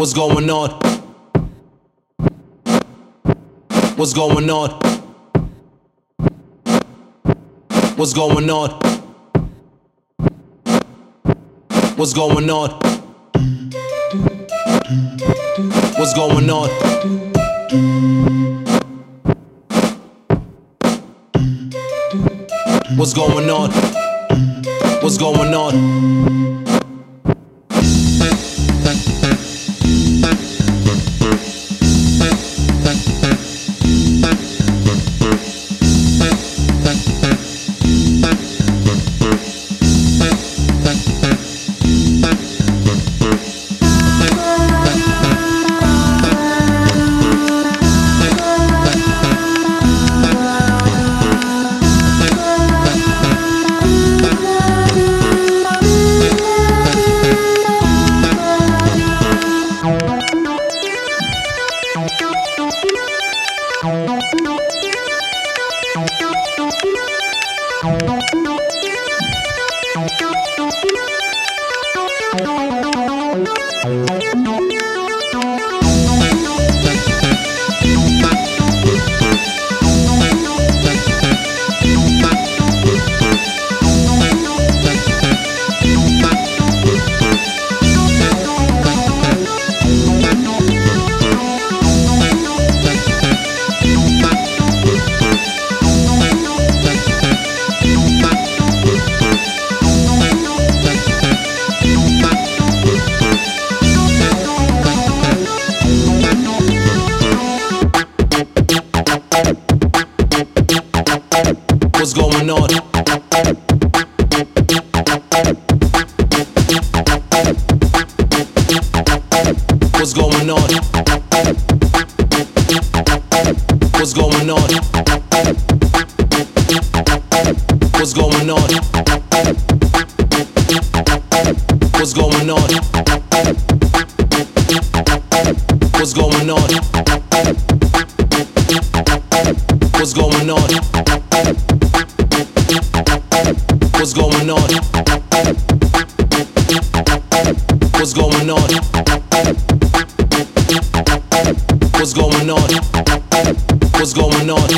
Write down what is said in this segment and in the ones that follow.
What's going on? What's going on? What's going on? What's going on? What's going on? What's going on? What's going on? Thank you. What's going on? What's going on? What's going on? What's going on? What's going on? What's going on? What's going on? What's going on? what's going on.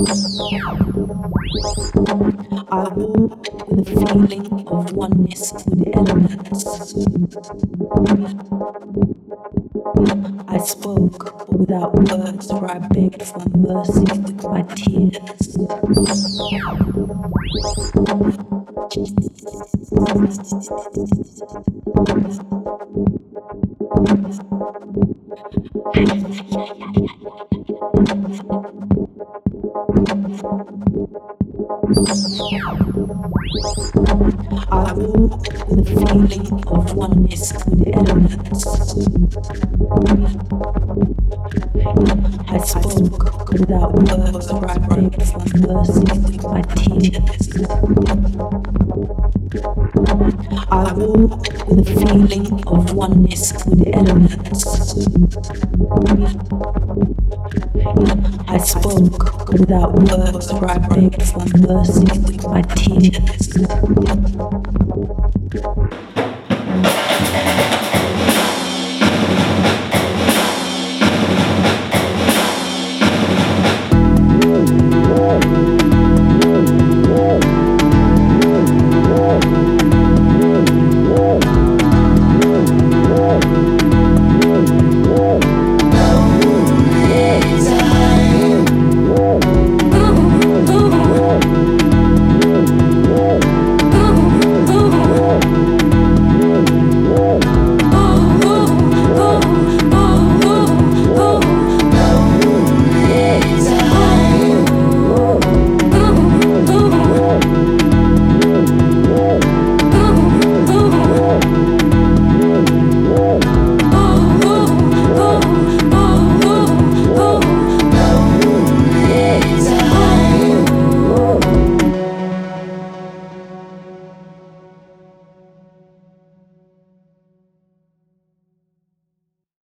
I walk with a feeling of oneness with the elements. I spoke without words, for I begged for mercy with my tears. I walk with link of one is the element. I suppose that was a drum the feeling of oneness with the elements. I spoke without words, for I begged for mercy with my tears.